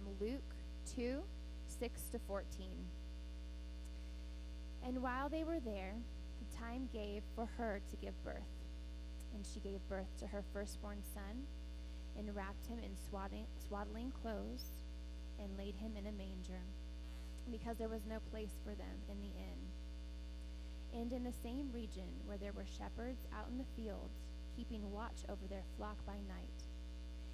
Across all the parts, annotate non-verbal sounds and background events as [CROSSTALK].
from Luke 2 6 to 14. And while they were there, the time gave for her to give birth. And she gave birth to her firstborn son, and wrapped him in swaddling, swaddling clothes, and laid him in a manger, because there was no place for them in the inn. And in the same region where there were shepherds out in the fields, keeping watch over their flock by night,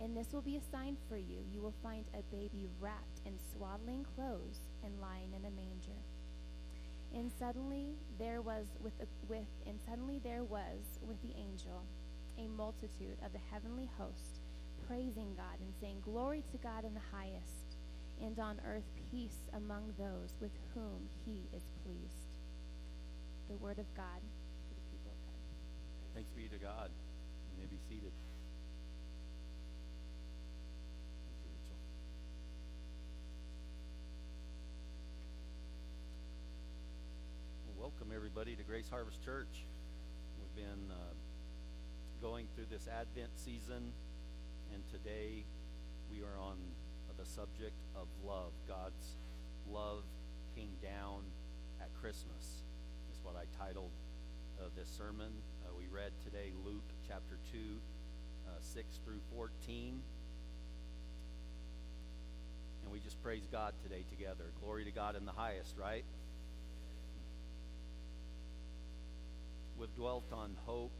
And this will be a sign for you. You will find a baby wrapped in swaddling clothes and lying in a manger. And suddenly there was with, a, with and suddenly there was with the angel a multitude of the heavenly host praising God and saying glory to God in the highest and on earth peace among those with whom he is pleased. The word of God. Thanks be to God. You may be seated. Everybody to Grace Harvest Church. We've been uh, going through this Advent season, and today we are on the subject of love. God's love came down at Christmas, is what I titled uh, this sermon. Uh, we read today Luke chapter 2, uh, 6 through 14. And we just praise God today together. Glory to God in the highest, right? We've dwelt on hope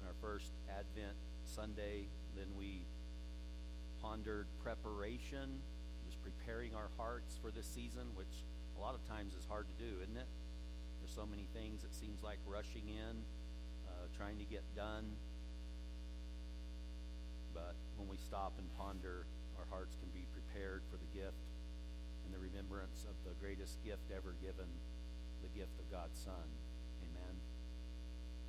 in our first Advent Sunday. Then we pondered preparation, just preparing our hearts for this season, which a lot of times is hard to do, isn't it? There's so many things it seems like rushing in, uh, trying to get done. But when we stop and ponder, our hearts can be prepared for the gift and the remembrance of the greatest gift ever given, the gift of God's Son.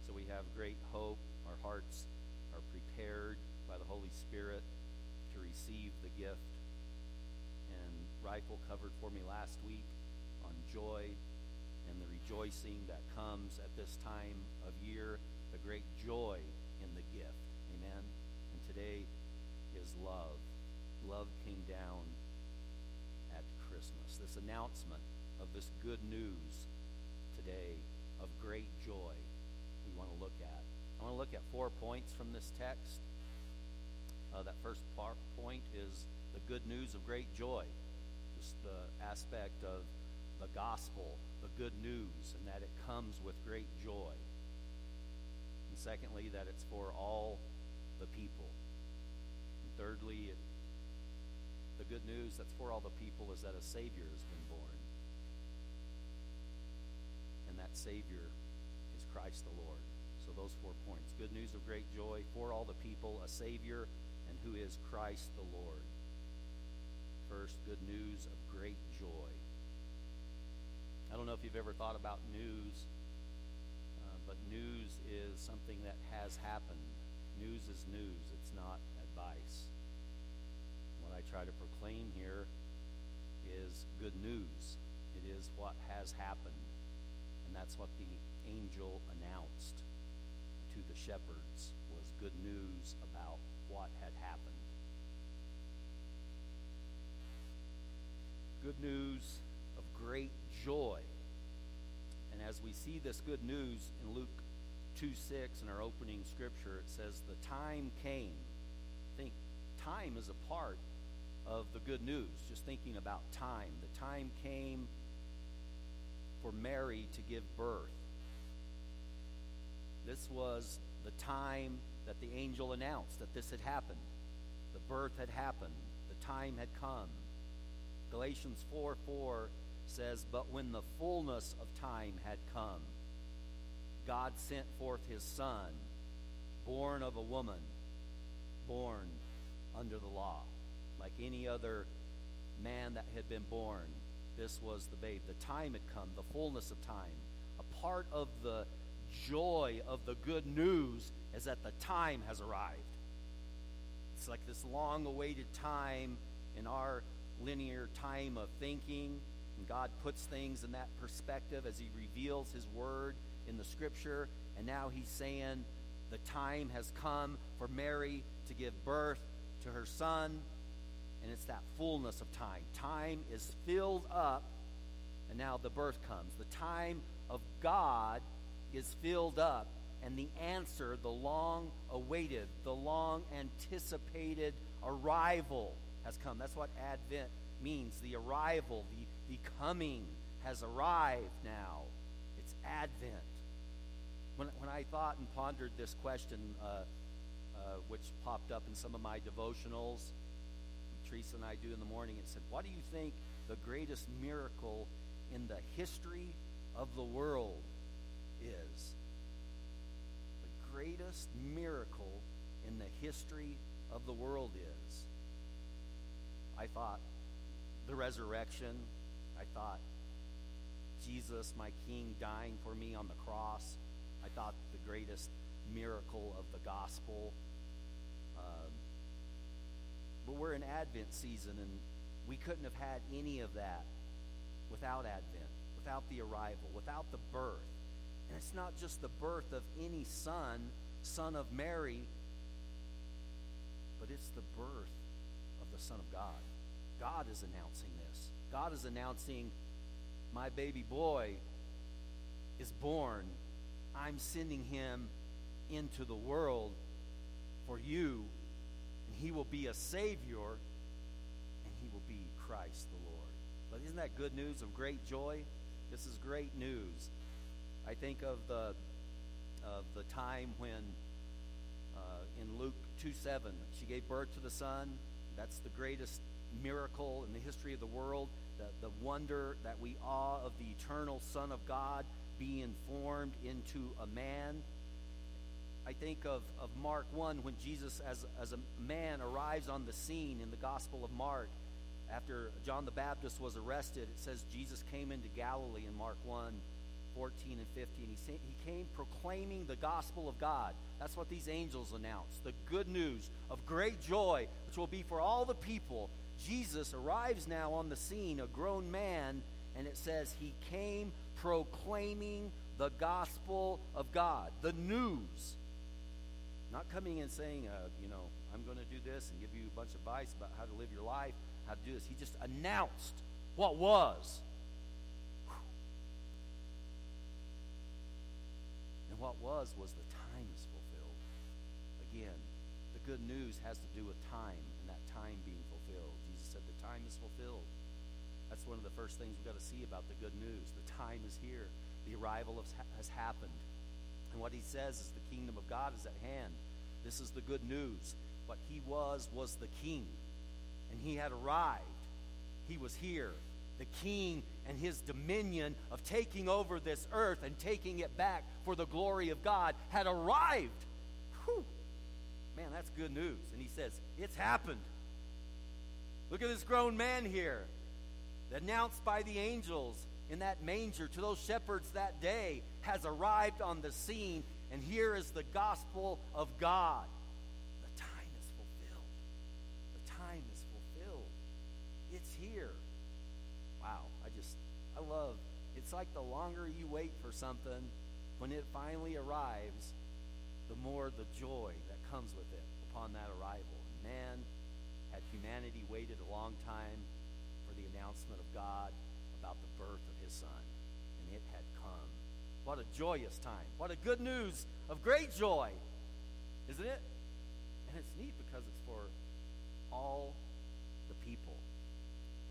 So we have great hope. Our hearts are prepared by the Holy Spirit to receive the gift. And Rifle covered for me last week on joy and the rejoicing that comes at this time of year, the great joy in the gift. Amen. And today is love. Love came down at Christmas. This announcement of this good news today of great joy at. I want to look at four points from this text. Uh, that first part, point is the good news of great joy, just the aspect of the gospel, the good news, and that it comes with great joy. And secondly, that it's for all the people. And thirdly, it, the good news that's for all the people is that a Savior has been born. And that Savior is Christ the Lord. So those four points. Good news of great joy for all the people, a Savior, and who is Christ the Lord. First, good news of great joy. I don't know if you've ever thought about news, uh, but news is something that has happened. News is news, it's not advice. What I try to proclaim here is good news. It is what has happened. And that's what the angel announced to the shepherds was good news about what had happened. Good news of great joy. And as we see this good news in Luke 2 6 in our opening scripture, it says, The time came. Think, time is a part of the good news. Just thinking about time. The time came for Mary to give birth. This was the time that the angel announced that this had happened. The birth had happened. The time had come. Galatians 4 4 says, But when the fullness of time had come, God sent forth his Son, born of a woman, born under the law. Like any other man that had been born, this was the babe. The time had come, the fullness of time. A part of the joy of the good news is that the time has arrived. It's like this long awaited time in our linear time of thinking. And God puts things in that perspective as He reveals His word in the scripture. And now He's saying the time has come for Mary to give birth to her son. And it's that fullness of time. Time is filled up, and now the birth comes. The time of God is filled up, and the answer, the long awaited, the long anticipated arrival has come. That's what Advent means the arrival, the, the coming has arrived now. It's Advent. When, when I thought and pondered this question, uh, uh, which popped up in some of my devotionals, Teresa and I do in the morning, it said, What do you think the greatest miracle in the history of the world greatest miracle in the history of the world is. I thought the resurrection. I thought Jesus, my King, dying for me on the cross. I thought the greatest miracle of the gospel. Um, but we're in Advent season, and we couldn't have had any of that without Advent, without the arrival, without the birth. And it's not just the birth of any son, son of Mary, but it's the birth of the Son of God. God is announcing this. God is announcing, my baby boy is born. I'm sending him into the world for you, and he will be a Savior, and he will be Christ the Lord. But isn't that good news of great joy? This is great news. Think of the of the time when uh, in Luke 2 7, she gave birth to the Son. That's the greatest miracle in the history of the world. The, the wonder that we awe of the eternal Son of God being formed into a man. I think of, of Mark 1 when Jesus, as, as a man, arrives on the scene in the Gospel of Mark. After John the Baptist was arrested, it says Jesus came into Galilee in Mark 1 14 and 15. He, he came proclaiming the gospel of God. That's what these angels announced the good news of great joy, which will be for all the people. Jesus arrives now on the scene, a grown man, and it says he came proclaiming the gospel of God, the news. Not coming and saying, uh, you know, I'm going to do this and give you a bunch of advice about how to live your life, how to do this. He just announced what was. And what was, was the time is fulfilled. Again, the good news has to do with time and that time being fulfilled. Jesus said, The time is fulfilled. That's one of the first things we've got to see about the good news. The time is here, the arrival has, happened. And what he says is the kingdom of God is at hand. This is the good news. What he was, was the king. And he had arrived. He was here the king and his dominion of taking over this earth and taking it back for the glory of God had arrived. Whew. Man, that's good news. And he says, It's happened. Look at this grown man here, announced by the angels in that manger to those shepherds that day, has arrived on the scene. And here is the gospel of God. The time is fulfilled. The time is fulfilled. It's here. I love it's like the longer you wait for something, when it finally arrives, the more the joy that comes with it upon that arrival. Man, had humanity waited a long time for the announcement of God about the birth of his son, and it had come. What a joyous time. What a good news of great joy, isn't it? And it's neat because it's for all the people.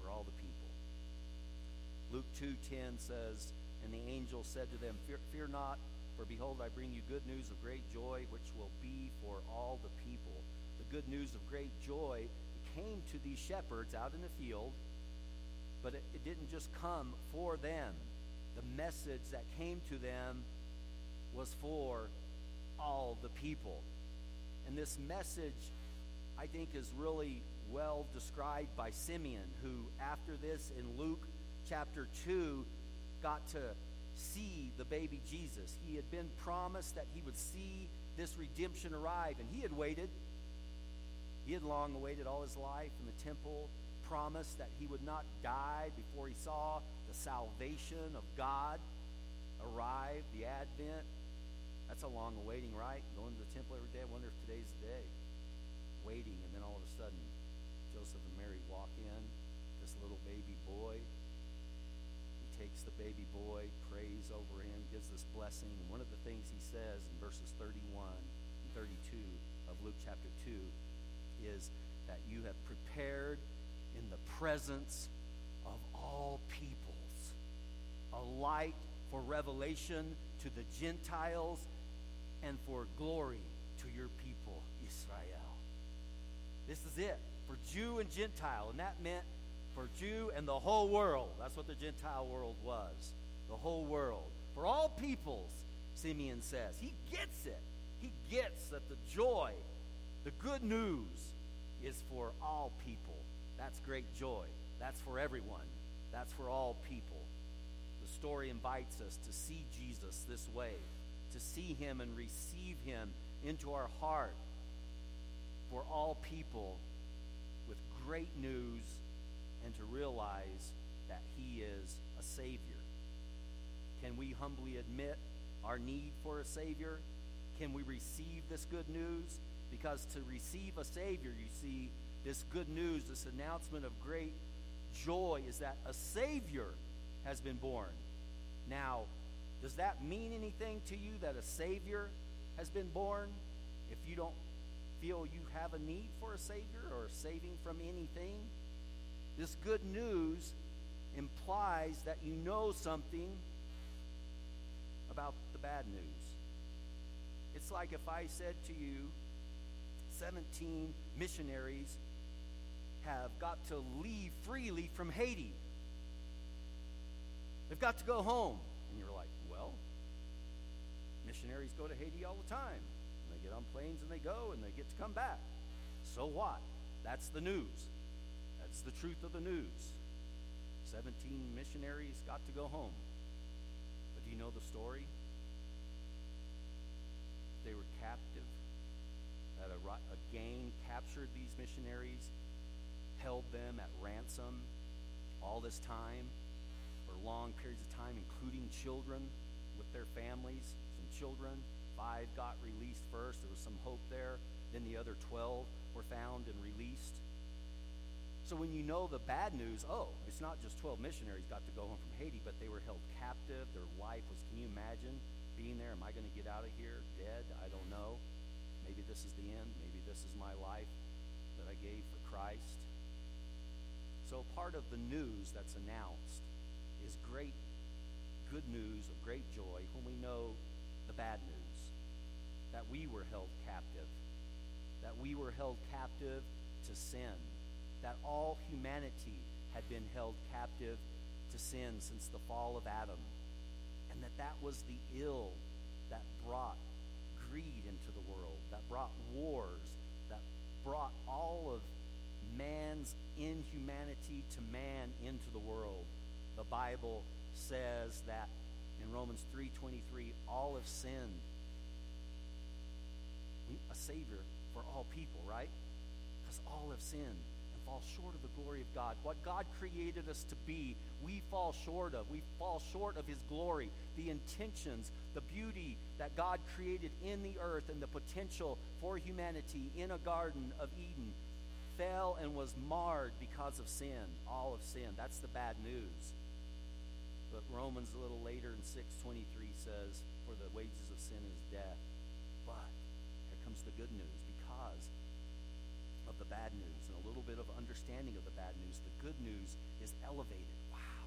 For all the people. Luke 2:10 says, "And the angel said to them, fear, fear not, for behold, I bring you good news of great joy, which will be for all the people." The good news of great joy came to these shepherds out in the field, but it, it didn't just come for them. The message that came to them was for all the people. And this message, I think, is really well described by Simeon, who, after this in Luke chapter 2 got to see the baby Jesus. He had been promised that he would see this redemption arrive, and he had waited. He had long awaited all his life in the temple, promised that he would not die before he saw the salvation of God arrive, the Advent. That's a long awaiting, right? Going to the temple every day. I wonder if today's the day. Waiting, and then all of a sudden, Joseph and Mary walk in. This little baby boy. Baby boy, prays over him, gives this blessing. And one of the things he says in verses 31 and 32 of Luke chapter 2 is that you have prepared in the presence of all peoples a light for revelation to the Gentiles and for glory to your people, Israel. This is it for Jew and Gentile, and that meant for Jew and the whole world. That's what the Gentile world was the whole world. For all peoples, Simeon says. He gets it. He gets that the joy, the good news, is for all people. That's great joy. That's for everyone. That's for all people. The story invites us to see Jesus this way to see him and receive him into our heart for all people with great news and to realize that he is a Savior. Can we humbly admit our need for a Savior? Can we receive this good news? Because to receive a Savior, you see, this good news, this announcement of great joy is that a Savior has been born. Now, does that mean anything to you that a Savior has been born? If you don't feel you have a need for a Savior or saving from anything, this good news implies that you know something about the bad news. It's like if I said to you, 17 missionaries have got to leave freely from Haiti. They've got to go home. And you're like, well, missionaries go to Haiti all the time. And they get on planes and they go and they get to come back. So what? That's the news. That's the truth of the news. 17 missionaries got to go home. But do you know the story? They were captive. That a, a gang captured these missionaries, held them at ransom all this time for long periods of time, including children with their families, some children. Five got released first. There was some hope there. Then the other 12 were found and released. So when you know the bad news, oh, it's not just 12 missionaries got to go home from Haiti, but they were held captive. Their life was, can you imagine being there? Am I going to get out of here dead? I don't know. Maybe this is the end. Maybe this is my life that I gave for Christ. So part of the news that's announced is great good news of great joy when we know the bad news that we were held captive, that we were held captive to sin, that all humanity had been held captive to sin since the fall of Adam, and that that was the ill that brought greed into the world, that brought wars, that brought all of man's inhumanity to man into the world the Bible says that in Romans 3:23 all have sinned. A savior for all people, right? Because all have sinned fall short of the glory of God. What God created us to be, we fall short of. We fall short of his glory, the intentions, the beauty that God created in the earth and the potential for humanity in a garden of Eden fell and was marred because of sin. All of sin. That's the bad news. But Romans a little later in 6:23 says, "For the wages of sin is death." But here comes the good news because of the bad news little bit of understanding of the bad news. The good news is elevated. Wow.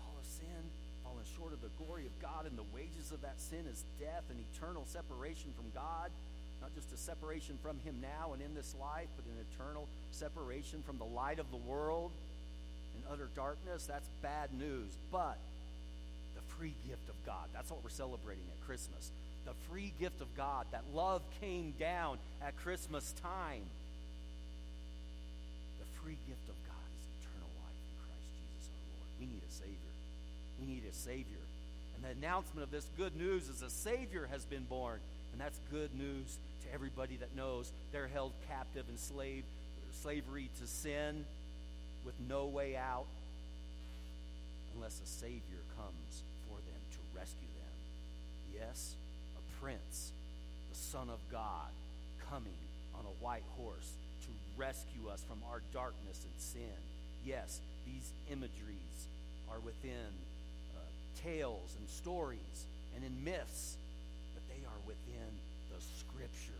All of sin fallen short of the glory of God and the wages of that sin is death and eternal separation from God. Not just a separation from him now and in this life, but an eternal separation from the light of the world in utter darkness, that's bad news. But the free gift of God, that's what we're celebrating at Christmas. The free gift of God, that love came down at Christmas time. Free gift of God is eternal life in Christ Jesus our Lord. We need a Savior. We need a Savior. And the announcement of this good news is a Savior has been born. And that's good news to everybody that knows they're held captive and slave, slavery to sin with no way out unless a Savior comes for them to rescue them. Yes, a prince, the Son of God, coming on a white horse rescue us from our darkness and sin. Yes, these imageries are within uh, tales and stories and in myths, but they are within the Scripture.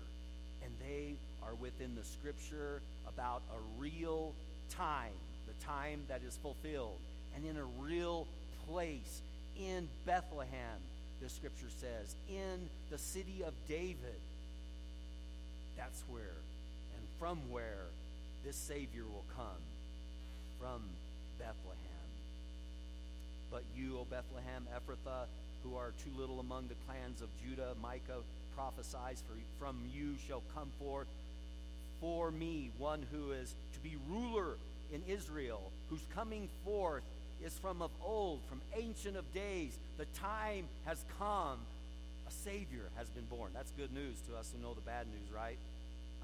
And they are within the Scripture about a real time, the time that is fulfilled, and in a real place in Bethlehem, the Scripture says, in the city of David. That's where from where this Savior will come from Bethlehem. But you, O Bethlehem Ephrathah, who are too little among the clans of Judah, Micah prophesies, for from you shall come forth for me one who is to be ruler in Israel, whose coming forth is from of old, from ancient of days. The time has come. A Savior has been born. That's good news to us who know the bad news, right?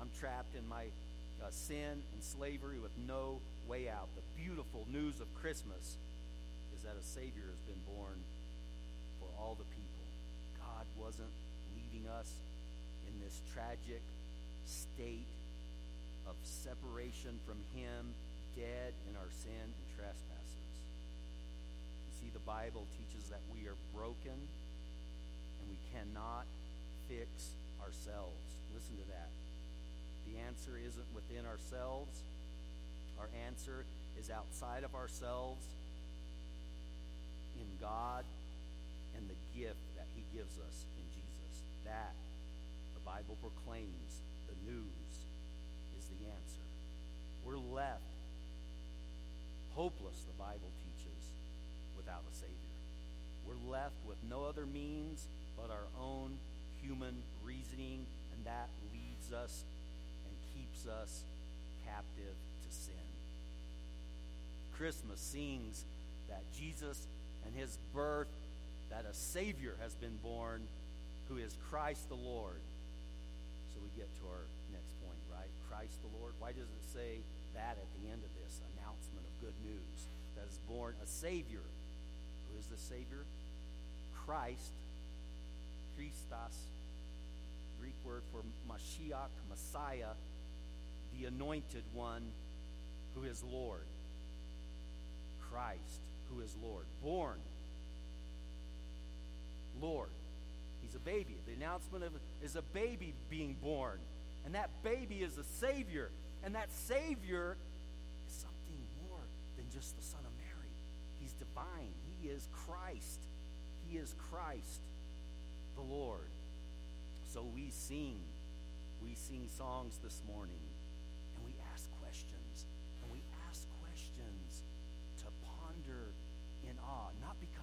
I'm trapped in my uh, sin and slavery with no way out. The beautiful news of Christmas is that a Savior has been born for all the people. God wasn't leaving us in this tragic state of separation from Him, dead in our sin and trespasses. You see, the Bible teaches that we are broken and we cannot fix ourselves. Listen to that. The answer isn't within ourselves. Our answer is outside of ourselves in God and the gift that He gives us in Jesus. That, the Bible proclaims, the news is the answer. We're left hopeless, the Bible teaches, without a Savior. We're left with no other means but our own human reasoning, and that leads us keeps us captive to sin. Christmas sings that Jesus and his birth, that a Savior has been born who is Christ the Lord. So we get to our next point, right? Christ the Lord. Why does it say that at the end of this announcement of good news? That is born a Savior. Who is the Savior? Christ, Christos, Greek word for Mashiach, Messiah, the anointed one who is Lord. Christ, who is Lord. Born. Lord. He's a baby. The announcement of is a baby being born. And that baby is a Savior. And that Savior is something more than just the Son of Mary. He's divine. He is Christ. He is Christ, the Lord. So we sing. We sing songs this morning.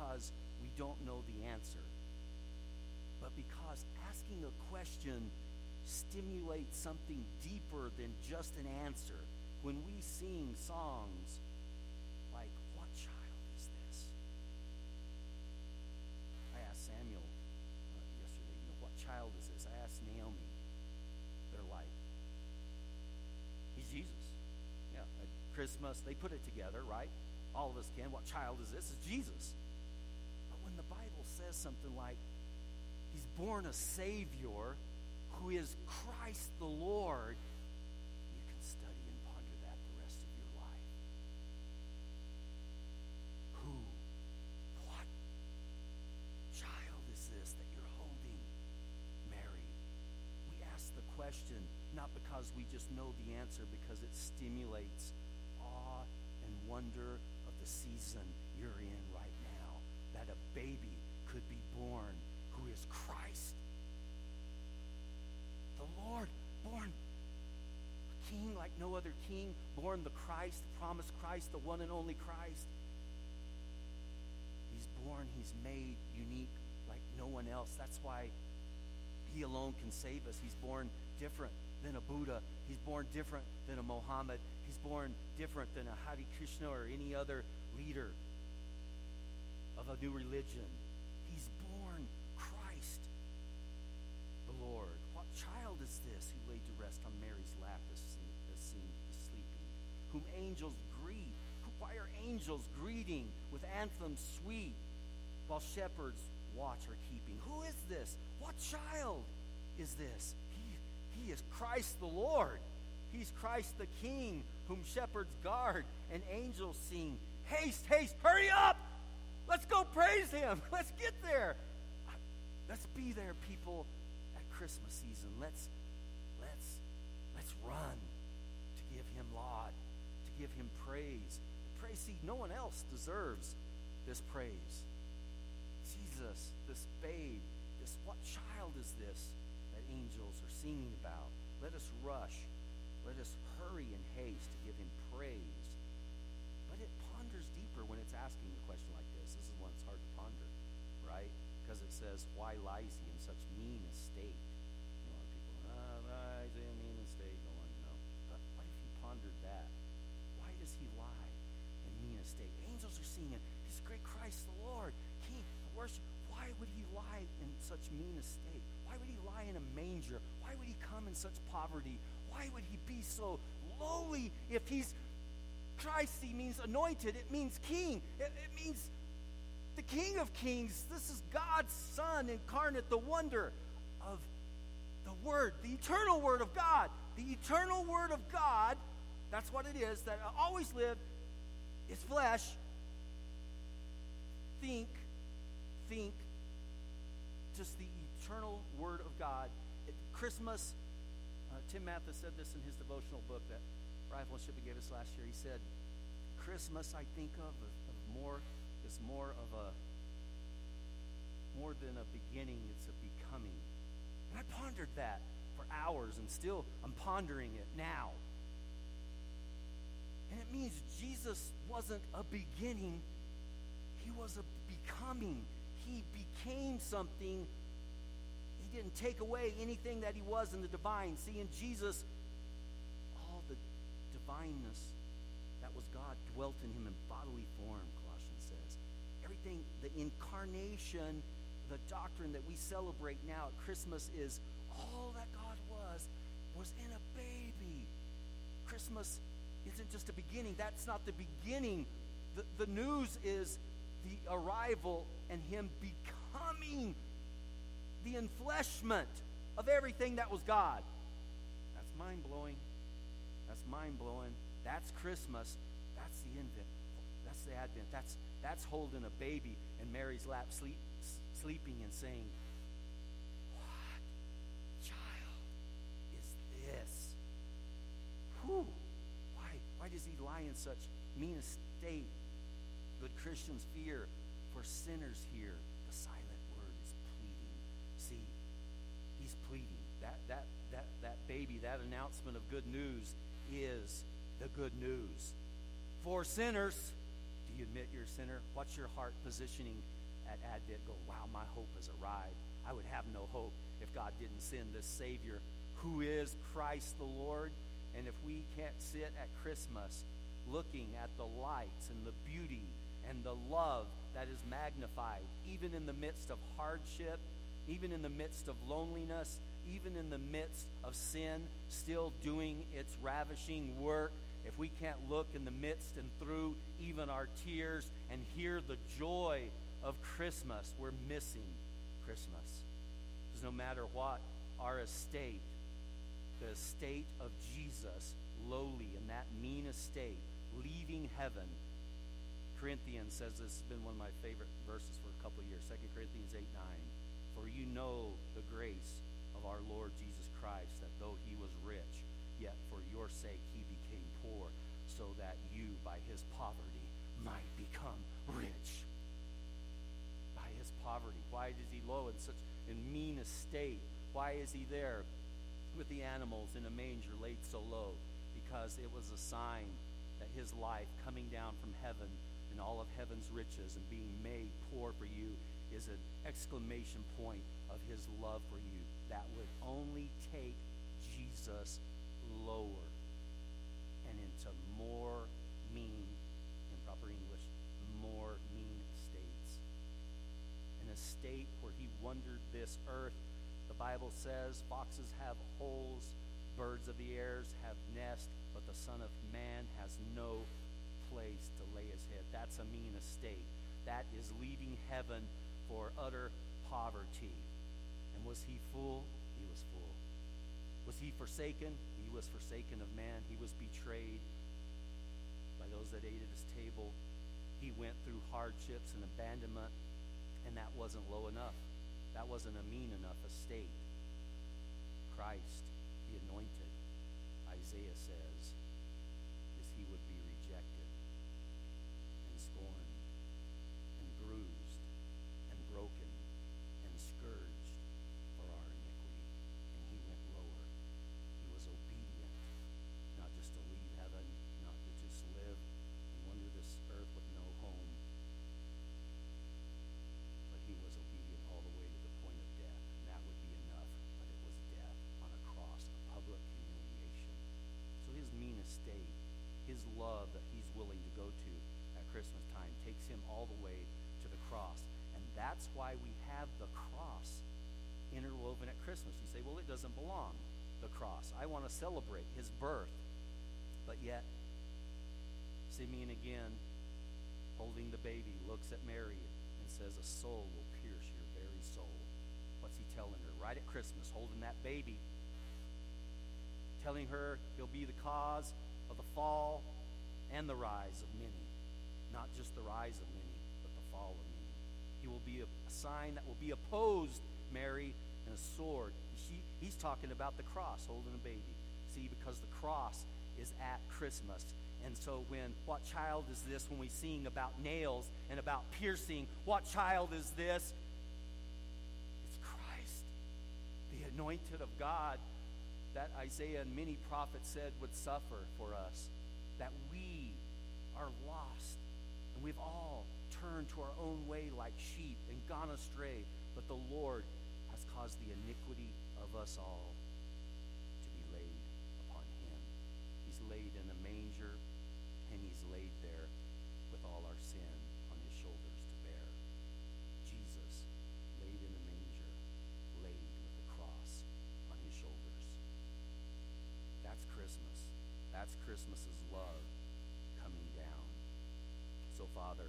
Because we don't know the answer, but because asking a question stimulates something deeper than just an answer. When we sing songs like, What child is this? I asked Samuel uh, yesterday, you know, what child is this? I asked Naomi. They're like, He's Jesus. Yeah, at Christmas, they put it together, right? All of us can. What child is this? It's Jesus. Says something like, He's born a Savior who is Christ the Lord, you can study and ponder that the rest of your life. Who, what child is this that you're holding, Mary? We ask the question not because we just know the answer, because it stimulates awe and wonder of the season you're in right now. That a baby could be born who is Christ. The Lord, born a king like no other king, born the Christ, the promised Christ, the one and only Christ. He's born, he's made unique like no one else. That's why he alone can save us. He's born different than a Buddha. He's born different than a Mohammed. He's born different than a Hare Krishna or any other leader. of a new religion. Angels greet? Why are angels greeting with anthems sweet while shepherds watch are keeping? Who is this? What child is this? He, he is Christ the Lord. He's Christ the King, whom shepherds guard and angels sing. Haste, haste, hurry up! Let's go praise him. [LAUGHS] Let's get there. Let's be there, people, at Christmas season. Let's let's let's run to give him laud, give him praise. Praise, see, no one else deserves this praise. Jesus, this babe, this what child is this that angels are singing about? Let us rush let us hurry and haste to give him praise. But it ponders deeper when it's asking a question like this. This is one that's hard to ponder, right? Because it says, Why lies he in such mean estate? You know, a lot of people, ah, why is he in mean estate? No one, no. But what if you pondered that? Why does he lie in mean estate? Angels are singing, He's great Christ the Lord. He worship. Why would he lie in such mean estate? Why would he lie in a manger? Why would he come in such poverty? why would he be so lowly if he's Christ? He means anointed, it means king, it, it means the King of Kings. This is God's Son incarnate, the wonder of the Word, the eternal Word of God. The eternal Word of God, that's what it is, that always lived, is flesh. Think, think, just the eternal Word of God. At Christmas, Uh, Tim Mathis said this in his devotional book that Rifle and gave us last year. He said, Christmas I think of, of, of more is more of a more than a beginning, it's a becoming. And I pondered that for hours and still I'm pondering it now. And it means Jesus wasn't a beginning, he was a becoming. He became something he didn't take away anything that he was in the divine. See, in Jesus, all the divineness that was God dwelt in him in bodily form, Colossians says. Everything, the incarnation, the doctrine that we celebrate now at Christmas is all that God was, was in a baby. Christmas isn't just a beginning. That's not the beginning. The, the news is the arrival and him becoming the enfleshment of everything that was God. That's mind blowing. That's mind blowing. That's Christmas. That's the invent. That's the Advent. That's that's holding a baby in Mary's lap, sleep, sleeping and saying, "What child is this? Who? Why? Why does he lie in such mean a state? Good Christians fear, for sinners here pleading. That, that, that, that baby, that announcement of good news is the good news. For sinners, do you admit you're a sinner? What's your heart positioning at Advent? Go, wow, my hope has arrived. I would have no hope if God didn't send this Savior who is Christ the Lord. And if we can't sit at Christmas looking at the lights and the beauty and the love that is magnified, even in the midst of hardship even in the midst of loneliness, even in the midst of sin still doing its ravishing work, if we can't look in the midst and through even our tears and hear the joy of Christmas, we're missing Christmas. Because no matter what our estate, the estate of Jesus, lowly in that mean estate, leaving heaven, Corinthians says this has been one of my favorite verses for a couple of years. 2 Corinthians 8 9. For you know the grace of our Lord Jesus Christ, that though he was rich, yet for your sake he became poor, so that you, by his poverty, might become rich. By his poverty. Why is he low in such in mean estate? Why is he there with the animals in a manger laid so low? Because it was a sign that his life coming down from heaven and all of heaven's riches and being made poor for you is an exclamation point of his love for you that would only take Jesus lower and into more mean, in proper English, more mean states. In a state where he wandered this earth. The Bible says foxes have holes, birds of the airs have nests, but the Son of Man has no place to lay his head. That's a mean estate. That is leaving heaven for utter poverty. And was he full? He was full. Was he forsaken? He was forsaken of man. He was betrayed by those that ate at his table. He went through hardships and abandonment, and that wasn't low enough. That wasn't a mean enough estate. Christ, the anointed, Isaiah says, is he would be rejected and scorned and bruised and broken and scourged for our iniquity. And he went lower. He was obedient, not just to leave heaven, not to just live and wander this earth with no home, but he was obedient all the way to the point of death. And that would be enough, but it was death on a cross, a public humiliation. So his mean estate, his love that he's willing to go to at Christmas time takes him all the way to the cross. And that's why we have the cross interwoven at Christmas. You say, well, it doesn't belong, the cross. I want to celebrate his birth. But yet, Simeon again, holding the baby, looks at Mary and says, A soul will pierce your very soul. What's he telling her? Right at Christmas, holding that baby, telling her he'll be the cause of the fall and the rise of many. Not just the rise of many, but the fall of many. He will be a, sign that will be opposed, Mary, and a sword. She, he's talking about the cross, holding a baby. See, because the cross is at Christmas. And so, when what child is this when we sing about nails and about piercing? What child is this? It's Christ, the anointed of God that Isaiah and many prophets said would suffer for us. That we are lost and we've all turned to our own way like sheep and gone astray. But the Lord has caused the iniquity of us all to be laid upon him. He's laid in a manger, and he's laid there with all our sin on his shoulders to bear. Jesus laid in a manger, laid with the cross on his shoulders. That's Christmas. That's Christmas's love coming down. So, Father,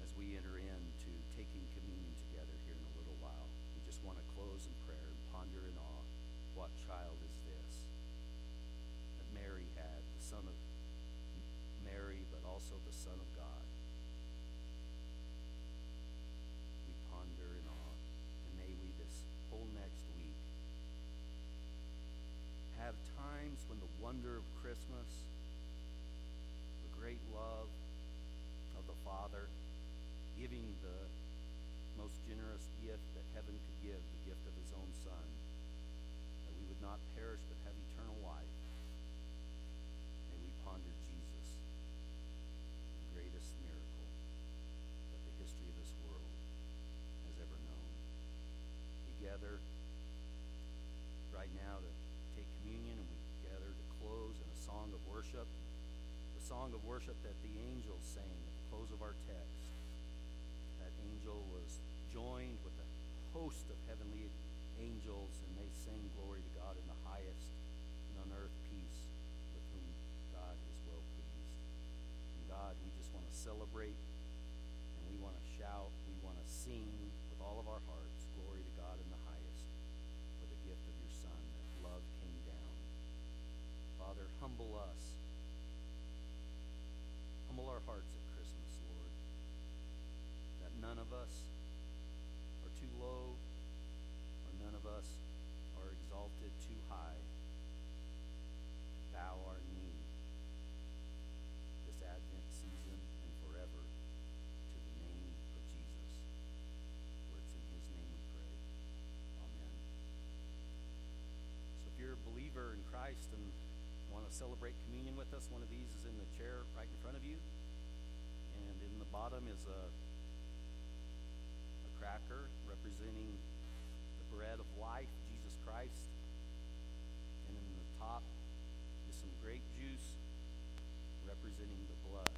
as we enter into taking communion together here in a little while, we just want to close in prayer and ponder in awe what child is this that Mary had, the Son of Mary, but also the Son of God. We ponder in awe, and may we this whole next week have times when of Christmas, the great love of the Father, giving the most generous gift that heaven could give, the gift of his own Son, that we would not perish but have eternal life. May we ponder Jesus, the greatest miracle that the history of this world has ever known. Together, right now, to take communion, and we gather to close in a song of worship, the song of worship that the angels sang at the close of our text. That angel was joined with a host of heavenly angels, and they sang glory to God in the highest, and on earth peace with whom God is well pleased. And God, we just want to celebrate, and we want to shout, we want to sing with all of our hearts, glory to God in the highest, for the gift of your Son, that love came down. Father, humble. Humble our hearts at Christmas, Lord. That none of us are too low, or none of us are exalted too high. Bow our knee this Advent season and forever to the name of Jesus. For it's in his name we pray. Amen. So if you're a believer in Christ and want to celebrate us, one of these is in the chair right in front of you. And in the bottom is a, a cracker representing the bread of life, Jesus Christ. And in the top is some grape juice representing the blood